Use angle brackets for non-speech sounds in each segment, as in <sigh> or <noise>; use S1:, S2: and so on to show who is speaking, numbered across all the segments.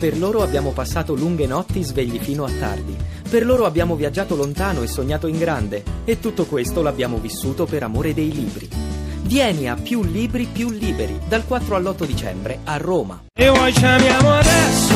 S1: Per loro abbiamo passato lunghe notti svegli fino a tardi. Per loro abbiamo viaggiato lontano e sognato in grande. E tutto questo l'abbiamo vissuto per amore dei libri. Vieni a Più Libri Più Liberi dal 4 all'8 dicembre a Roma.
S2: E vuoi ci amiamo adesso,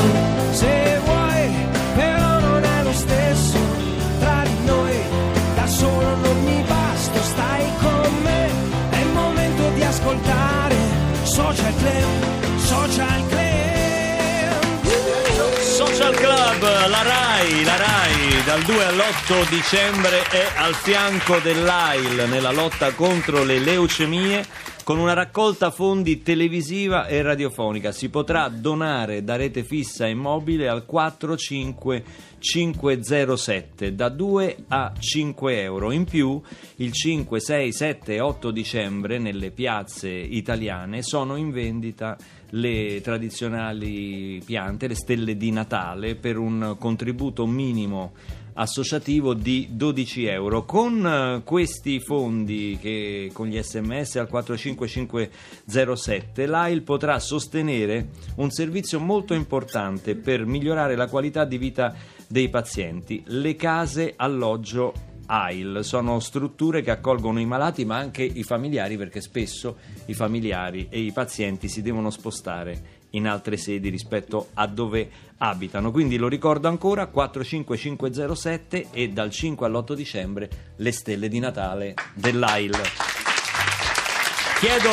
S3: dal 2 all'8 dicembre è al fianco dell'AIL nella lotta contro le leucemie con una raccolta fondi televisiva e radiofonica. Si potrà donare da rete fissa e mobile al 45507 da 2 a 5 euro. In più il 5, 6, 7 e 8 dicembre nelle piazze italiane sono in vendita le tradizionali piante, le stelle di Natale, per un contributo minimo associativo di 12 euro. Con eh, questi fondi, che con gli sms al 45507, l'AIL potrà sostenere un servizio molto importante per migliorare la qualità di vita dei pazienti, le case alloggio AIL. Sono strutture che accolgono i malati ma anche i familiari perché spesso i familiari e i pazienti si devono spostare in altre sedi rispetto a dove abitano. Quindi lo ricordo ancora 45507 e dal 5 all'8 dicembre le stelle di Natale dell'AIL. Chiedo,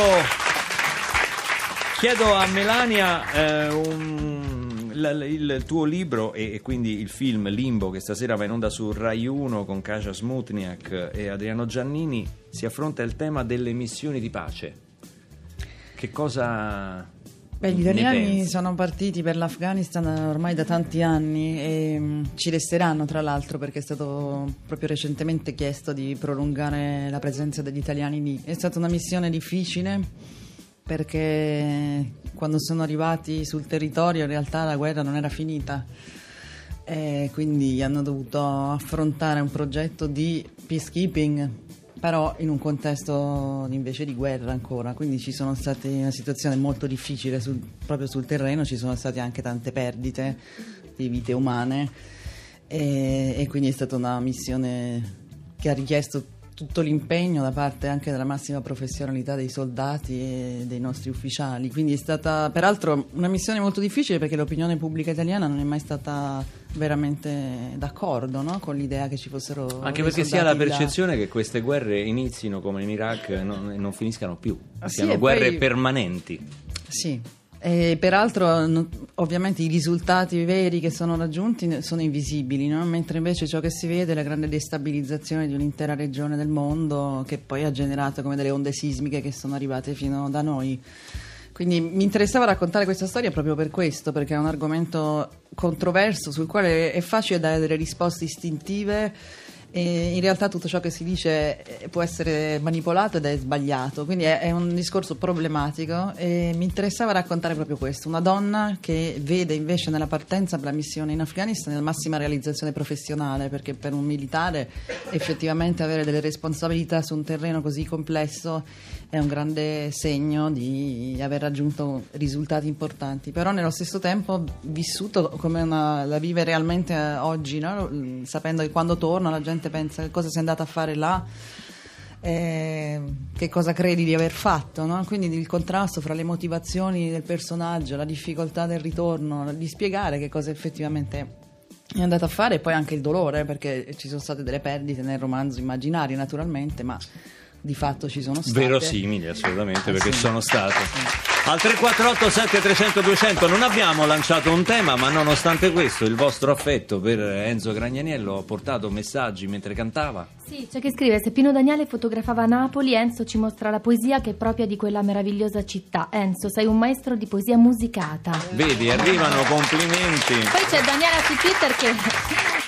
S3: chiedo a Melania eh, un, il, tuo libro e, quindi il film Limbo che stasera va in onda su Rai 1 con Kasia Smutniak e Adriano Giannini si affronta il tema delle missioni di pace. Che cosa
S4: Beh, gli italiani sono partiti per l'Afghanistan ormai da tanti anni e um, ci resteranno tra l'altro perché è stato proprio recentemente chiesto di prolungare la presenza degli italiani lì. È stata una missione difficile perché quando sono arrivati sul territorio in realtà la guerra non era finita. E quindi hanno dovuto affrontare un progetto di peacekeeping però in un contesto invece di guerra ancora, quindi ci sono state una situazione molto difficile sul, proprio sul terreno, ci sono state anche tante perdite di vite umane e, e quindi è stata una missione che ha richiesto tutto l'impegno da parte anche della massima professionalità dei soldati e dei nostri ufficiali. Quindi è stata peraltro una missione molto difficile perché l'opinione pubblica italiana non è mai stata veramente d'accordo no? con l'idea che ci fossero
S3: anche perché si ha la percezione da... che queste guerre inizino come in Iraq e non, non, finiscano più ah, siano sì, guerre poi... permanenti
S4: sì e peraltro no, ovviamente i risultati veri che sono raggiunti sono invisibili, no? mentre invece ciò che si vede è la grande destabilizzazione di un'intera regione del mondo che poi ha generato come delle onde sismiche che sono arrivate fino da noi. Quindi mi interessava raccontare questa storia proprio per questo, perché è un argomento controverso sul quale è facile dare delle risposte istintive in realtà tutto ciò che si dice eh, può essere manipolato ed è sbagliato, quindi è, è, un discorso problematico e mi interessava raccontare proprio questo, una donna che vede invece nella partenza per la missione in Afghanistan la massima realizzazione professionale, perché per un militare effettivamente avere delle responsabilità su un terreno così complesso è un grande segno di aver raggiunto risultati importanti, però nello stesso tempo vissuto come una, la vive realmente eh, oggi, no? sapendo che quando torna la gente pensa che cosa sei andata a fare là. Eh, che cosa credi di aver fatto, no? quindi il contrasto fra le motivazioni del personaggio, la difficoltà del ritorno, di spiegare che cosa effettivamente è andato a fare e poi anche il dolore, perché ci sono state delle perdite nel romanzo immaginario naturalmente, ma di fatto ci sono state.
S3: Verosimili assolutamente, ah, perché sì. sono state. Al 348 7300 200 non abbiamo lanciato un tema, ma nonostante questo il vostro affetto per Enzo Gragnaniello ha portato messaggi mentre cantava.
S5: Sì, c'è chi scrive: Se Pino Daniele fotografava Napoli, Enzo ci mostra la poesia che è propria di quella meravigliosa città. Enzo, sei un maestro di poesia musicata.
S3: Vedi, arrivano complimenti.
S5: Poi c'è Daniela su Twitter che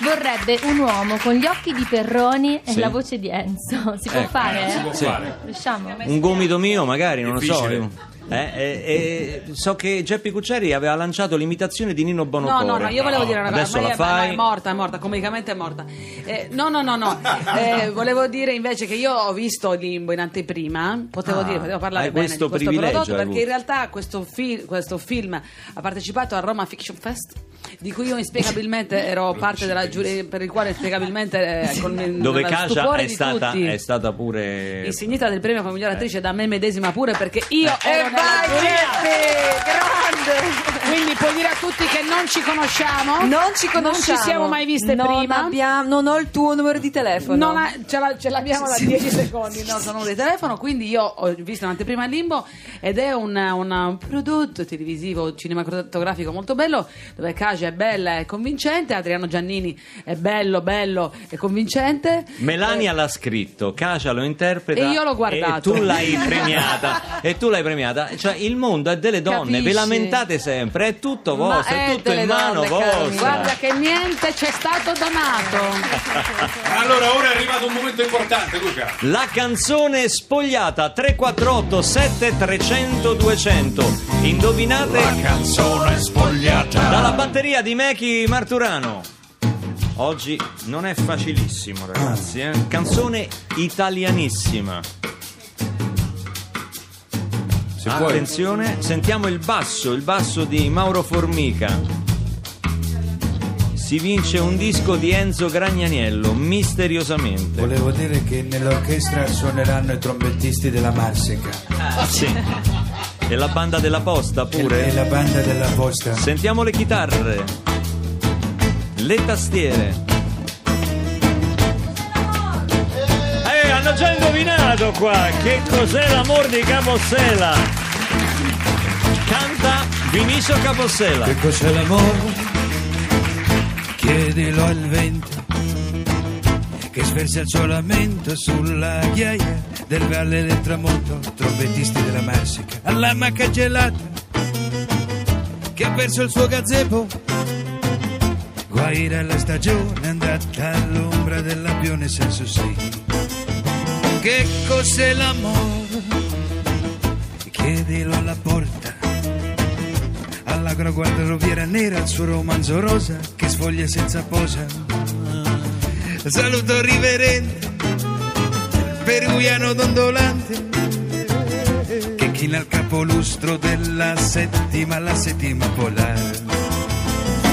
S5: vorrebbe un uomo con gli occhi di Perroni e
S3: Sì.
S5: la voce di Enzo. Si può
S3: Ecco,
S5: fare?
S6: si può
S3: Sì.
S6: fare.
S5: Riusciamo?
S3: Un gomito mio, magari, non lo
S6: Difficile.
S3: so. Eh, eh, eh, so che Geppi Cucciari aveva lanciato l'imitazione di Nino
S7: No,
S3: Bonocore.
S7: no, no, io volevo dire una cosa.
S3: Adesso
S7: Maria-
S3: fai.
S7: È morta, è morta, comicamente è morta. Eh, no, no, no, no. Eh, volevo dire invece che io ho visto Limbo in anteprima. Potevo
S3: Ah,
S7: dire, potevo parlare bene
S3: questo
S7: di questo
S3: privilegio,
S7: prodotto perché in realtà questo, fi- questo film ha partecipato al Roma Fiction Fest. Di cui io inspiegabilmente ero parte della giuria, per il quale inspiegabilmente eh, con
S3: Dove
S7: stupore
S3: è stata, è stata pure.
S7: insignita del premio come miglior attrice da me medesima pure perché io
S3: Eh.
S7: ero
S8: vai
S7: giuria.
S8: Geppi, grande!
S7: Quindi puoi dire a tutti che non ci conosciamo.
S9: Non ci conosciamo.
S7: Non ci siamo mai viste
S9: non
S7: prima.
S9: abbiamo- non ho il tuo numero di telefono.
S7: Non ha- ce, la- ce l'abbiamo da 10 secondi il nostro numero di telefono, quindi io ho visto un'anteprima Limbo ed è un, un prodotto televisivo cinematografico molto bello dove Kasia è bella e convincente, Adriano Giannini è bello, bello e convincente.
S3: Melania l'ha scritto, Kasia lo interpreta
S7: E io l'ho guardato.
S3: E tu l'hai premiata. e tu l'hai premiata. Cioè, il mondo è delle donne,
S7: Capisci?
S3: ve lamentate sempre, è tutto vostro, è
S7: è
S3: tutto in mano
S7: donne,
S3: vostra.
S7: Carmine. Guarda che niente ci è stato donato. <laughs>
S6: Allora, ora è arrivato un momento importante, Luca.
S3: La canzone spogliata 348 7300 200. Indovinate
S6: canzone spogliata.
S3: dalla batteria di Mechi Marturano. Oggi non è facilissimo, ragazzi. Eh? Canzone italianissima.
S6: Se vuoi.
S3: Attenzione, sentiamo il basso, il basso di Mauro Formica. Si vince un disco di Enzo Gragnaniello, misteriosamente.
S10: Volevo dire che nell'orchestra suoneranno i trombettisti della Marsica
S3: Sì. E la banda della posta
S10: e
S3: pure.
S10: la banda della Posta.
S3: Sentiamo le chitarre, le tastiere. Indovinato qua che cos'è l'amor di Capossela. Canta Vinicio Capossela.
S10: Che cos'è l'amore? Chiedilo al vento che sversa il suo lamento sulla ghiaia del Valle del Tramonto, trombettisti della Marsica, alla macca gelata che ha perso il suo gazebo. Guaira la stagione andata all'ombra dell'abbione senso sì. Che cos'è l'amore? Chiedilo alla porta all'agro guardaroviera nera il suo romanzo rosa che sfoglia senza posa. Saluto riverente peruviano dondolante che china il capolustro della settima la settima polare.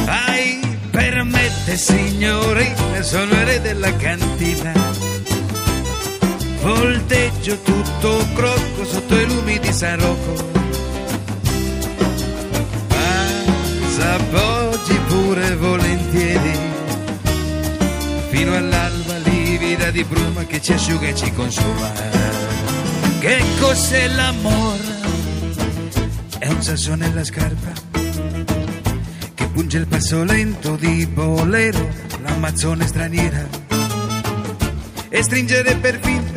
S10: Ai permette signorina sono erede della cantina volteggio tutto crocco sotto i lumi di San Rocco S'appoggi pure volentieri fino all'alba livida di bruma che ci asciuga e ci consuma. Che cos'è l'amore? È un sasso nella scarpa che punge il passo lento di bolero, l'amazzone straniera e stringere per finta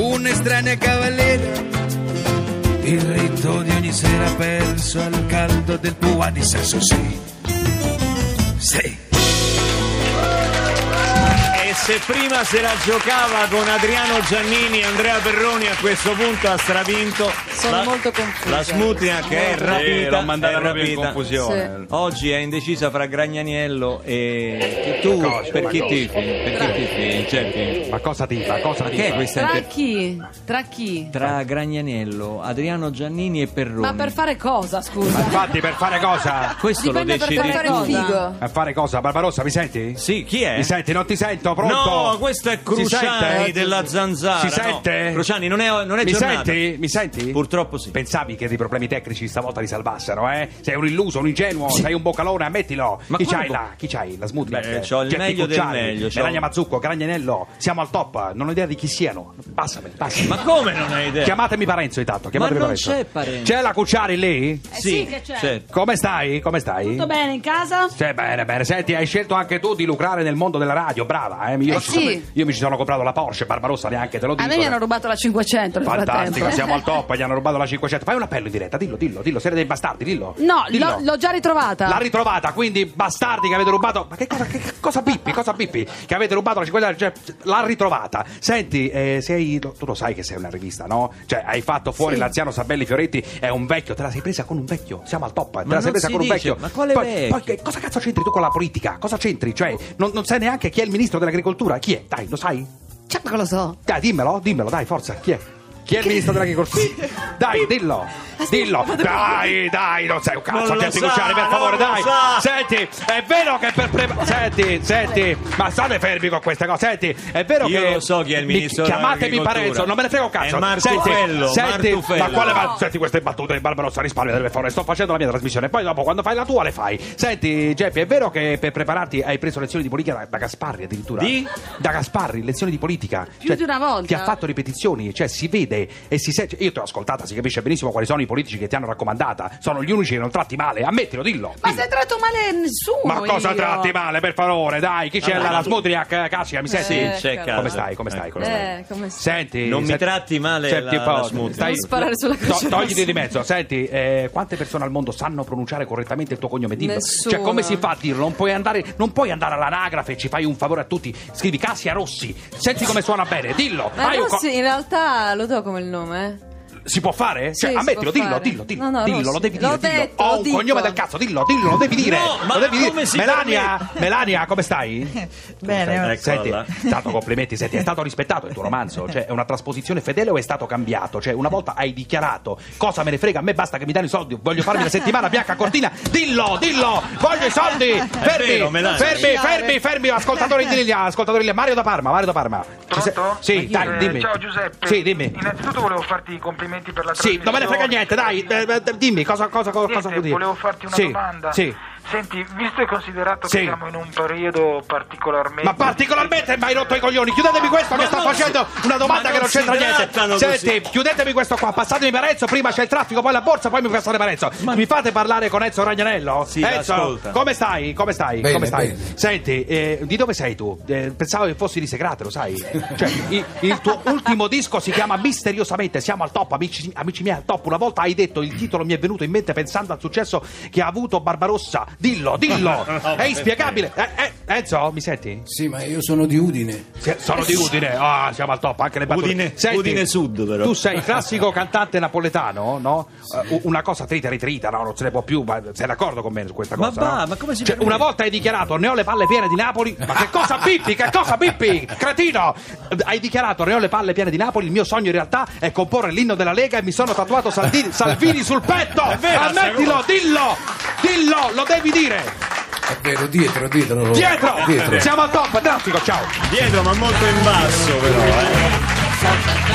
S10: un'estranea cavaliera il rito di ogni sera perso al caldo del Pua di Sasso sì. Sì.
S3: Se prima se la giocava con Adriano Giannini e Andrea Perroni, a questo punto ha stravinto.
S8: Sono
S3: la,
S8: molto confusa.
S3: La Smutniak è rapita.
S6: Sì, l'ho mandata
S3: è
S6: proprio in
S3: rapita.
S6: confusione.
S3: Oggi è indecisa fra Gragnaniello e tu per chi tifi? Per chi tifi? Geppi?
S11: Ma cosa tifa? Cosa
S3: Ma
S11: tifa?
S3: che è questa
S7: Tra
S3: inter-
S7: chi? Tra chi?
S3: tra Gragnaniello, Adriano Giannini e Perroni?
S7: Ma per fare cosa, scusa?
S11: Ma infatti per fare cosa?
S3: questo
S7: Dipende
S3: lo
S7: per
S3: decidi
S7: fare
S3: tu.
S9: Fare il
S7: Cosa?
S9: figo.
S11: A fare cosa? Barbarossa, mi senti?
S3: Sì, chi è?
S11: Mi senti? Non ti sento, pronto?
S3: No, questo è Cruciani
S11: sente?
S3: della Zanzara.
S11: Si
S3: no.
S11: sente?
S3: Cruciani non è, non è
S11: Mi
S3: giornata.
S11: senti? Mi senti?
S3: Purtroppo sì.
S11: Pensavi che dei problemi tecnici stavolta li salvassero, eh? Sei un illuso, un ingenuo, sei un boccalone, ammettilo.
S3: Ma
S11: chi
S3: quale
S11: c'hai
S3: bo-
S11: là? Chi c'hai? La Smoothie?
S3: Beh, c'ho il meglio del meglio, c'ho-
S11: Melania Mazzucco, Gragnanello, siamo al top, non ho idea di chi siano. Passami, passami.
S3: Ma come non hai idea?
S11: Chiamatemi Parenzo intanto, chiamatemi
S3: non
S11: Parenzo.
S3: c'è Parenzo.
S11: C'è la Cucciari lì?
S7: Eh sì, che c'è.
S3: certo.
S11: Come stai? Come stai?
S7: Tutto bene in casa?
S11: Sì, bene, bene. Senti, hai scelto anche tu di lucrare nel mondo della radio, brava, Eh, io,
S7: Eh,
S11: mi ci sono-
S7: sì.
S11: io mi ci sono comprato la Porsche, Barbarossa neanche te lo dico.
S7: A me mi
S11: eh.
S7: hanno rubato la 500 nel
S11: Fantastica, <laughs> siamo al top, gli hanno rubato la 500. Fai un appello in diretta, dillo, dillo, dillo, siete dei bastardi, dillo.
S7: No,
S11: Dillo.
S7: l'ho, l'ho già ritrovata.
S11: L'ha ritrovata, quindi bastardi che avete rubato. Ma che cosa, che, che cosa Pippi? Cosa Pippi? Che avete rubato la 50 cioè, l'ha ritrovata. Senti, eh, sei. Tu lo sai che sei una rivista, no? Cioè, hai fatto fuori
S5: Sì.
S11: l'anziano Sabelli Fioretti, è un vecchio, te la sei presa con un vecchio. Siamo al top, te
S3: Ma
S11: la sei presa con un
S3: dice,
S11: vecchio.
S3: ma quale
S11: poi,
S3: vecchio?
S11: poi che cosa cazzo c'entri tu con la politica? Cosa c'entri? Cioè, non, non sai neanche chi è il ministro dell'agricoltura? Chi è? Dai, lo sai?
S7: Certo che lo so.
S11: Dai, dimmelo, dimmelo, dai, forza, chi è? Chi è il ministro dell'agricoltura? <laughs> Dai, dillo, dillo, dai, dai, non sei un cazzo,
S3: Non sa,
S11: Cucciari, per favore, dai.
S3: sa.
S11: Senti, è vero che per preparare. Senti, senti, ma state fermi con queste cose. Senti, è vero
S3: Io
S11: che.
S3: lo so chi è il
S11: mi-
S3: ministro
S11: Chiamatemi. Parenzo, non me ne frega un cazzo.
S3: È Martufello,
S11: senti, senti,
S3: Martufello.
S11: ma quale ma- Senti queste battute di Barbarossa, risparmia per favore. Sto facendo la mia trasmissione. Poi dopo, quando fai la tua, le fai. Senti, Geppi, è vero che per prepararti hai preso lezioni di politica da, da Gasparri addirittura?
S3: Di?
S11: Da Gasparri, lezioni di politica. Cioè,
S7: Più di una volta.
S11: Ti ha fatto ripetizioni, cioè si vede e si sente. Io ti ho ascoltata, si capisce benissimo quali sono i politici che ti hanno raccomandata. Sono gli unici che non tratti male. Ammettilo, dillo.
S7: Ma
S11: dillo.
S7: se tratto male nessuno.
S11: Ma cosa
S7: io.
S11: tratti male, per favore, dai? Chi c'è?
S3: Allora,
S11: la, la
S3: tu-
S11: Smudriak, Cassia, mi senti?
S3: Sì, c'è
S9: Ecco.
S3: Carlo.
S11: Come stai? Come stai? Come stai?
S9: Eh, come stai?
S11: Senti,
S3: Non mi
S11: senti-
S3: tratti male
S11: senti
S3: la- la Smudriak.
S11: stai-
S9: Non sparare sulla
S11: to-
S9: croce
S11: Togliti di mezzo, senti, eh, quante persone al mondo sanno pronunciare correttamente il tuo cognome? Dillo.
S9: Nessuno.
S11: Cioè, come si fa a dirlo? Non puoi andare, non puoi andare all'anagrafe e ci fai un favore a tutti. Scrivi Cassia Rossi, senti come suona bene, dillo.
S9: Ma
S11: un co-
S9: Rossi in realtà lo do come il nome, eh.
S11: Si può fare?
S9: Sì,
S11: Cioè, ammettilo, dillo,
S9: fare.
S11: dillo, dillo,
S9: No, no,
S11: dillo, lo devi dire.
S9: L'ho
S11: dillo.
S9: detto,
S11: Ho
S9: lo
S11: un
S9: dico.
S11: cognome del cazzo, dillo, dillo, lo devi dire.
S3: No, ma
S11: lo devi dire.
S3: come si
S11: Melania,
S3: permette? <laughs>
S11: Melania, come stai? <laughs>
S4: Bene,
S11: Senti, tanto complimenti, senti, è stato rispettato il tuo romanzo, cioè è una trasposizione fedele o è stato cambiato? Cioè, una volta hai dichiarato cosa me ne frega, a me basta che mi danno i soldi, voglio farmi la settimana bianca a cortina, dillo, dillo, voglio i soldi! Fermi,
S3: vero, Melania.
S11: fermi, fermi, fermi, ascoltatori di linea, ascoltatori di Mario da Parma, Mario da Parma. Sei?
S12: Pronto?
S11: Sì, dai,
S12: Eh,
S11: dimmi.
S12: Ciao Giuseppe.
S11: Sì, dimmi.
S12: Innanzitutto volevo farti i complimenti per la
S11: Sì, non me ne frega niente, dai, eh, eh, dimmi cosa, cosa, cosa, cosa
S12: Niente,
S11: vuol dire.
S12: volevo farti una
S11: Sì,
S12: domanda.
S11: Sì.
S12: Senti, visto e considerato
S11: Sì.
S12: che siamo in un periodo particolarmente
S11: Ma particolarmente mi hai rotto i coglioni. Chiudetemi questo che
S3: Ma
S11: sto
S3: non
S11: facendo
S3: si-
S11: una domanda
S3: ma
S11: che non
S3: non si
S11: c'entra niente.
S3: trattano
S11: Senti,
S3: così.
S11: chiudetemi questo qua. Passatemi Parenzo. Prima c'è il traffico, poi la borsa, poi mi passate Parenzo. Mi fate parlare con Enzo Ragnanello?
S3: Sì,
S11: Enzo,
S3: ascolta.
S11: come stai? Come stai?
S13: Bene,
S11: come stai?
S13: bene.
S11: Senti, eh, di dove sei tu? Eh, pensavo che fossi di Segrate, lo sai? Cioè, i- il tuo ultimo disco si chiama Misteriosamente. Siamo al top, amici, amici miei, al top. Una volta hai detto il titolo mi è venuto in mente pensando al successo che ha avuto Barbarossa. Dillo, dillo. <laughs> È inspiegabile. Eh, eh, Enzo, mi senti?
S13: Sì, ma io sono di Udine.
S11: Sì, Sono di Udine, ah, siamo al top, anche le battute.
S3: Udine-
S11: Senti,
S3: Udine Sud, però.
S11: Tu sei il classico cantante napoletano, no? Eh, una cosa trita ritrita, no? Non se ne può più, ma sei d'accordo con me su questa
S3: Ma
S11: cosa?
S3: va,
S11: no?
S3: ma come si
S11: Cioè,
S3: permette?
S11: una volta hai dichiarato ne ho le palle piene di Napoli, ma che cosa Pippi? Che cosa Pippi? Cretino! Hai dichiarato ne ho le palle piene di Napoli, il mio sogno in realtà è comporre l'inno della Lega e mi sono tatuato Salvini, Salvini sul petto! Ammettilo, dillo! Dillo, lo devi dire!
S13: È vero, dietro, dietro.
S11: Dietro!
S13: Dietro.
S11: Siamo al top, traffico, ciao!
S3: Dietro, ma molto in basso, però, eh.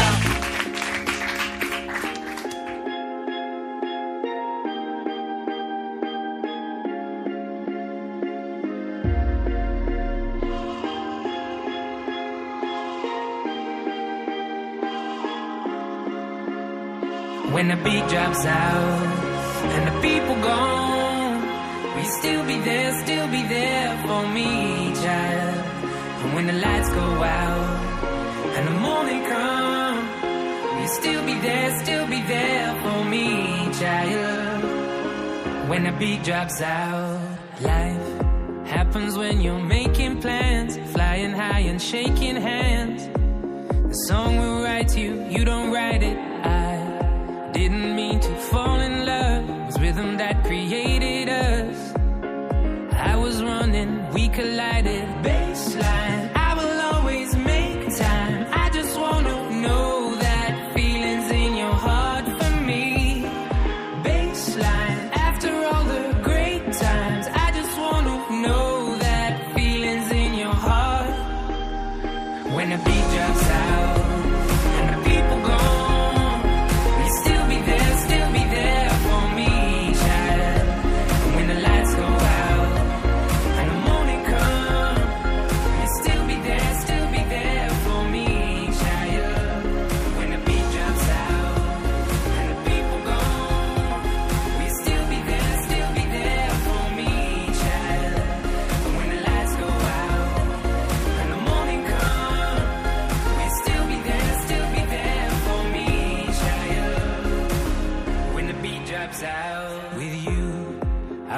S2: When the beat drops out and the people gone, still be there, still be there for me, child? And when the lights go out and the morning comes, come, will you still be there, still be there for me, child? When the beat drops out, life happens when you're making plans, flying high and shaking hands. The song will write you, you don't write it. I didn't mean to fall in love. Was rhythm that collided. Baseline, I will always make time. I just wanna know that feelings in your heart for me. Baseline, after all the great times, I just wanna know that feelings in your heart. When the beat drops out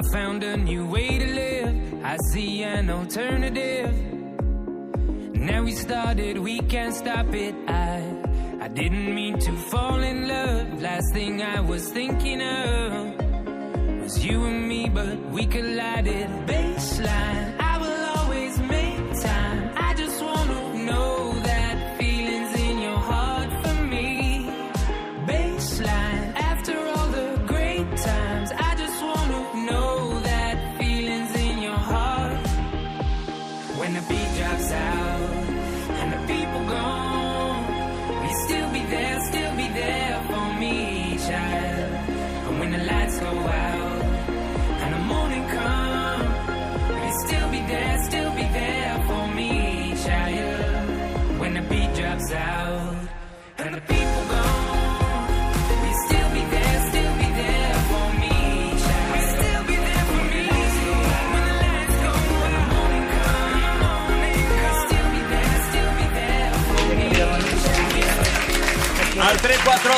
S2: found a new way to live. I see an alternative. Now we started, we can't stop it. I I didn't mean to fall in love. Last thing I was thinking of was you and me, but we collided. Baseline,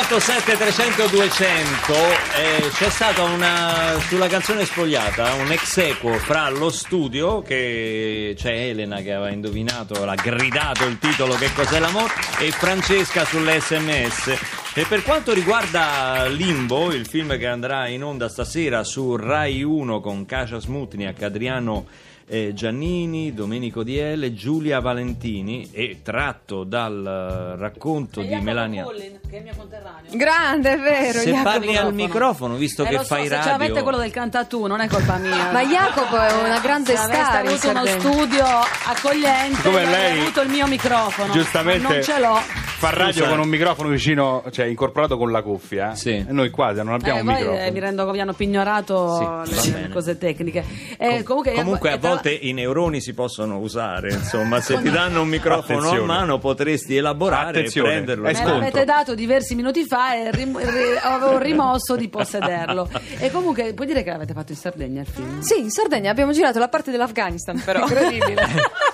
S3: 348 7300 200 eh, c'è stata una sulla canzone spogliata un ex equo fra lo studio che c'è Elena che aveva indovinato, l'ha gridato il titolo che cos'è l'amore e Francesca sull'SMS. E per quanto riguarda Limbo, il film che andrà in onda stasera su Rai 1 con Kasia Smutniak, Adriano eh, Giannini, Domenico Diele, Giulia Valentini e tratto dal eh, racconto di Melania.
S7: che è il mio conterraneo.
S9: Grande, è vero.
S3: Se
S9: Jacopo.
S3: parli al microfono, visto
S7: Eh,
S3: che
S7: lo so,
S3: fai
S7: se ce l'avete
S3: radio.
S7: quello del cantatù, non è colpa mia. <laughs>
S9: Ma Jacopo è una grande
S7: se
S9: star in
S7: avuto uno studio accogliente, avrei
S11: lei,
S7: avuto il mio microfono.
S11: Giustamente
S7: ma non ce l'ho.
S11: fa radio con un microfono vicino, cioè incorporato con la cuffia.
S3: Sì.
S11: E noi quasi non abbiamo
S7: Eh,
S11: un microfono.
S7: eh, mi rendo conto che vi hanno pignorato
S3: Sì,
S7: le
S3: bene.
S7: cose tecniche. Eh, comunque,
S3: Comunque a
S7: eh, tra-
S3: volte i neuroni si possono usare, insomma, se ti danno un microfono
S11: Attenzione.
S3: a mano potresti elaborare
S11: Attenzione,
S3: e prenderlo.
S11: è
S7: Me l'avete dato diversi minuti fa e rim- ri- avevo rimosso di possederlo. <laughs> E comunque puoi dire che l'avete fatto in Sardegna il film?
S9: Sì, in Sardegna abbiamo girato la parte dell'Afghanistan, però.
S7: Incredibile. <laughs>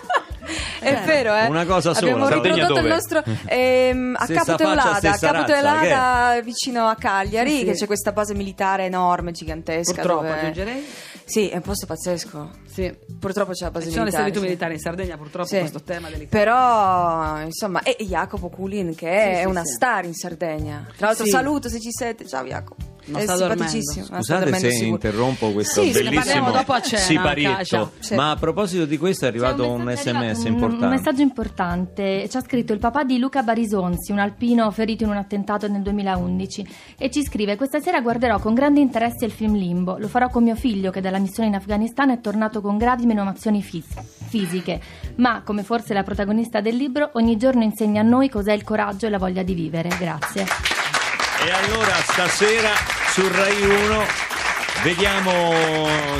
S9: È vero, eh?
S3: Una cosa sola.
S9: Abbiamo
S11: Sardegna
S9: riprodotto il
S11: dove?
S9: nostro <laughs> ehm, a
S3: Stessa
S9: Capo a Capo vicino a Cagliari,
S7: Sì, sì.
S9: che c'è questa base militare enorme, gigantesca.
S7: Purtroppo
S9: dove-
S7: aggiungerei.
S9: Sì, è un posto pazzesco.
S7: Sì.
S9: Purtroppo c'è la base
S7: Ci sono le
S9: militare.
S7: servitù
S9: sì.
S7: militari in Sardegna, purtroppo
S9: Sì.
S7: questo tema delicato.
S9: Però, insomma, e Jacopo Culin che è
S7: Sì, sì,
S9: una
S7: sì.
S9: star in Sardegna. Tra l'altro
S7: Sì.
S9: saluto se ci siete. Ciao Jacopo.
S7: Non
S9: è
S7: sta dormendo.
S9: simpaticissimo. ma sta
S3: Scusate
S9: dormendo
S3: se
S9: sicuro.
S3: interrompo questo
S9: Sì, sì, ne
S3: bellissimo
S7: parliamo dopo a cena,
S3: siparietto.
S9: Sì.
S3: Ma a proposito di questo è arrivato
S5: C'è
S3: un,
S5: messaggio arrivato,
S3: sms
S5: un-
S3: importante.
S5: Un messaggio importante. Ci ha scritto il papà di Luca Barisonzi, un alpino ferito in un attentato nel 2011. E ci scrive: Questa sera guarderò con grande interesse il film Limbo. Lo farò con mio figlio, che dalla missione in Afghanistan è tornato con gravi menomazioni fis- fisiche. Ma, come forse la protagonista del libro, ogni giorno insegna a noi cos'è il coraggio e la voglia di vivere. Grazie.
S3: E allora stasera su Rai 1 vediamo,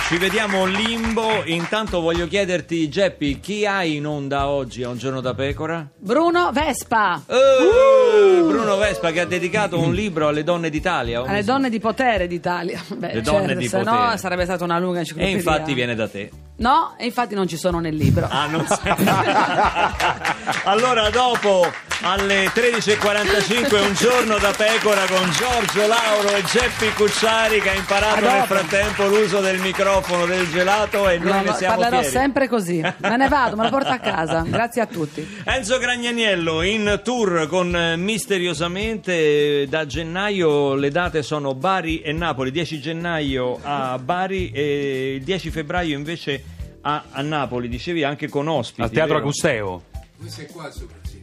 S3: ci vediamo Limbo. Intanto voglio chiederti, Geppi, chi hai in onda oggi a un giorno da pecora?
S7: Bruno Vespa.
S3: Eh, Bruno Vespa che ha dedicato un libro alle donne d'Italia.
S7: Alle donne di potere d'Italia. Beh,
S3: Le donne
S7: certo,
S3: di
S7: se no
S3: potere.
S7: sarebbe stata una lunga
S3: E
S7: enciclopedia.
S3: infatti viene da te.
S7: No, e infatti non ci sono nel libro.
S3: Ah, non <laughs> allora, dopo alle 13.45, un giorno da pecora con Giorgio Lauro e Geppi Cucciari che ha imparato
S7: A
S3: nel
S7: dopo.
S3: Frattempo l'uso del microfono del gelato e noi
S7: No,
S3: ne siamo
S7: parlerò
S3: fieri.
S7: sempre così. Me ne vado, me lo porto a <laughs> casa. Grazie a tutti.
S3: Enzo Gragnaniello in tour con eh, Misteriosamente da gennaio le date sono Bari e Napoli 10 gennaio a Bari e il 10 febbraio invece a, a Napoli dicevi anche con ospiti
S11: Al teatro
S3: vero?
S11: Agusteo.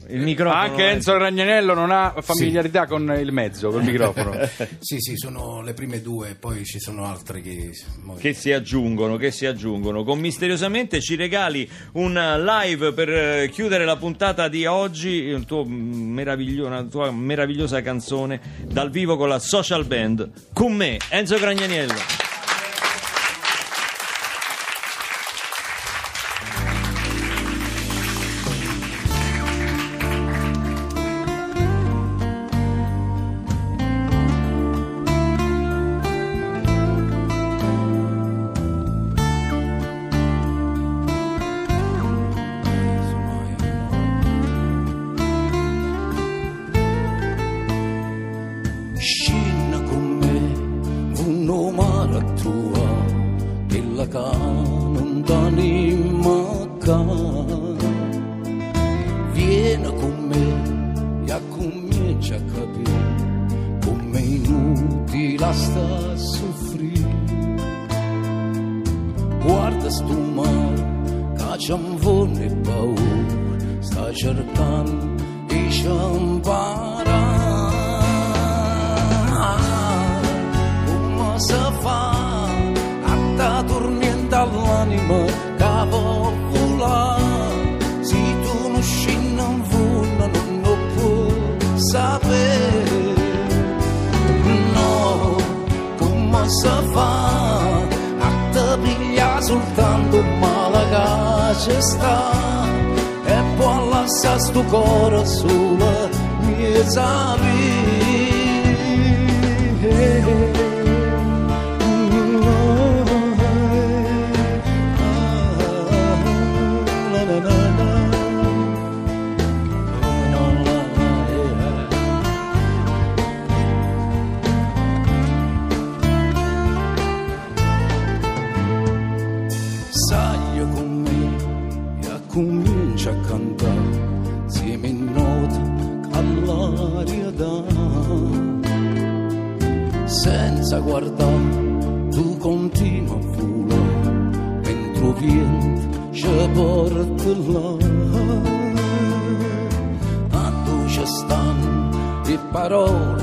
S3: Il microfono
S11: Anche Enzo Ragnanello non ha familiarità con il mezzo, col microfono. <laughs>
S13: Sì, sì, sono le prime due, poi ci sono altre che...
S3: che si aggiungono, che si aggiungono. Con Misteriosamente ci regali un live per eh, chiudere la puntata di oggi, il tuo una tua meravigliosa canzone dal vivo con la social band. Con me, Enzo Gragnaniello.
S14: Inutile sta a soffrire guarda sto mare che c'è un vone paura sta cercando di sciampare come si fa a ta tormenta all'anima che come si fa a te piglia soltanto male che ci sta e poi lascia sto cuore solo mi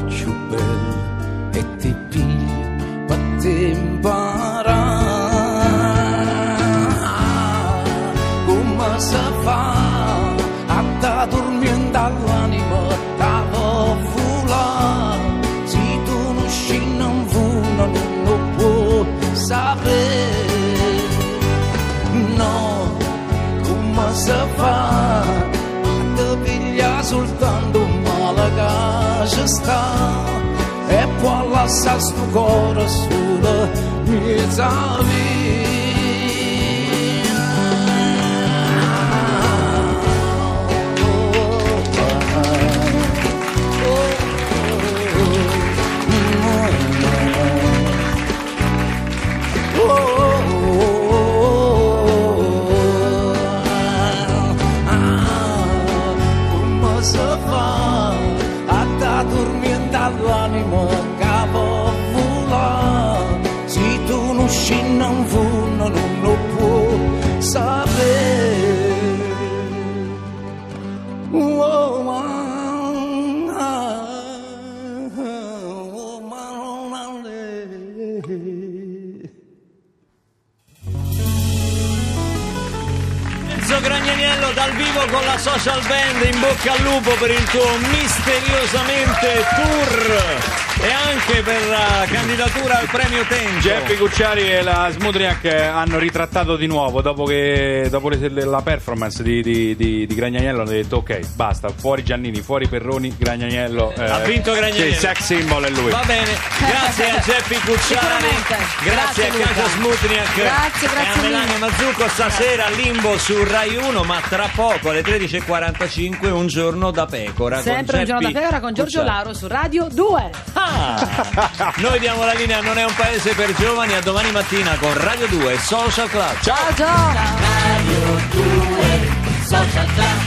S14: più belle e ti piglia per te imparare come si fa a da dormire dall'anima da vola se tu non scendi in fondo non lo puoi sapere no come si fa che ci sta e poi lascia sto cuore solo mezza
S3: per il tuo misteriosamente tour e anche per la candidatura al premio Tenjo.
S11: Geppi Cucciari e la Smudriak hanno ritrattato di nuovo dopo, che, dopo le- la performance di, di, di, di Gragnaniello hanno detto ok basta fuori Giannini fuori Perroni Gragnaniello eh,
S3: Ha vinto Gragnaniello.
S11: sì, sex symbol è lui
S3: Va bene, grazie a Geppi Cucciari, grazie,
S7: Grazie,
S3: a Casia
S7: Luca.
S3: Smutniak
S7: Grazie,
S3: e
S7: grazie
S3: a Melania Mazzucco stasera Limbo su Rai 1, ma tra poco alle 13.45 un giorno da pecora.
S7: Sempre un giorno da pecora con Giorgio
S3: Cucciari.
S7: Lauro su Radio 2
S3: Ah! Noi diamo la linea, non è un paese per giovani, a domani mattina con Radio 2 Social Club. Ciao!
S7: ciao ciao
S2: Radio 2 Social Club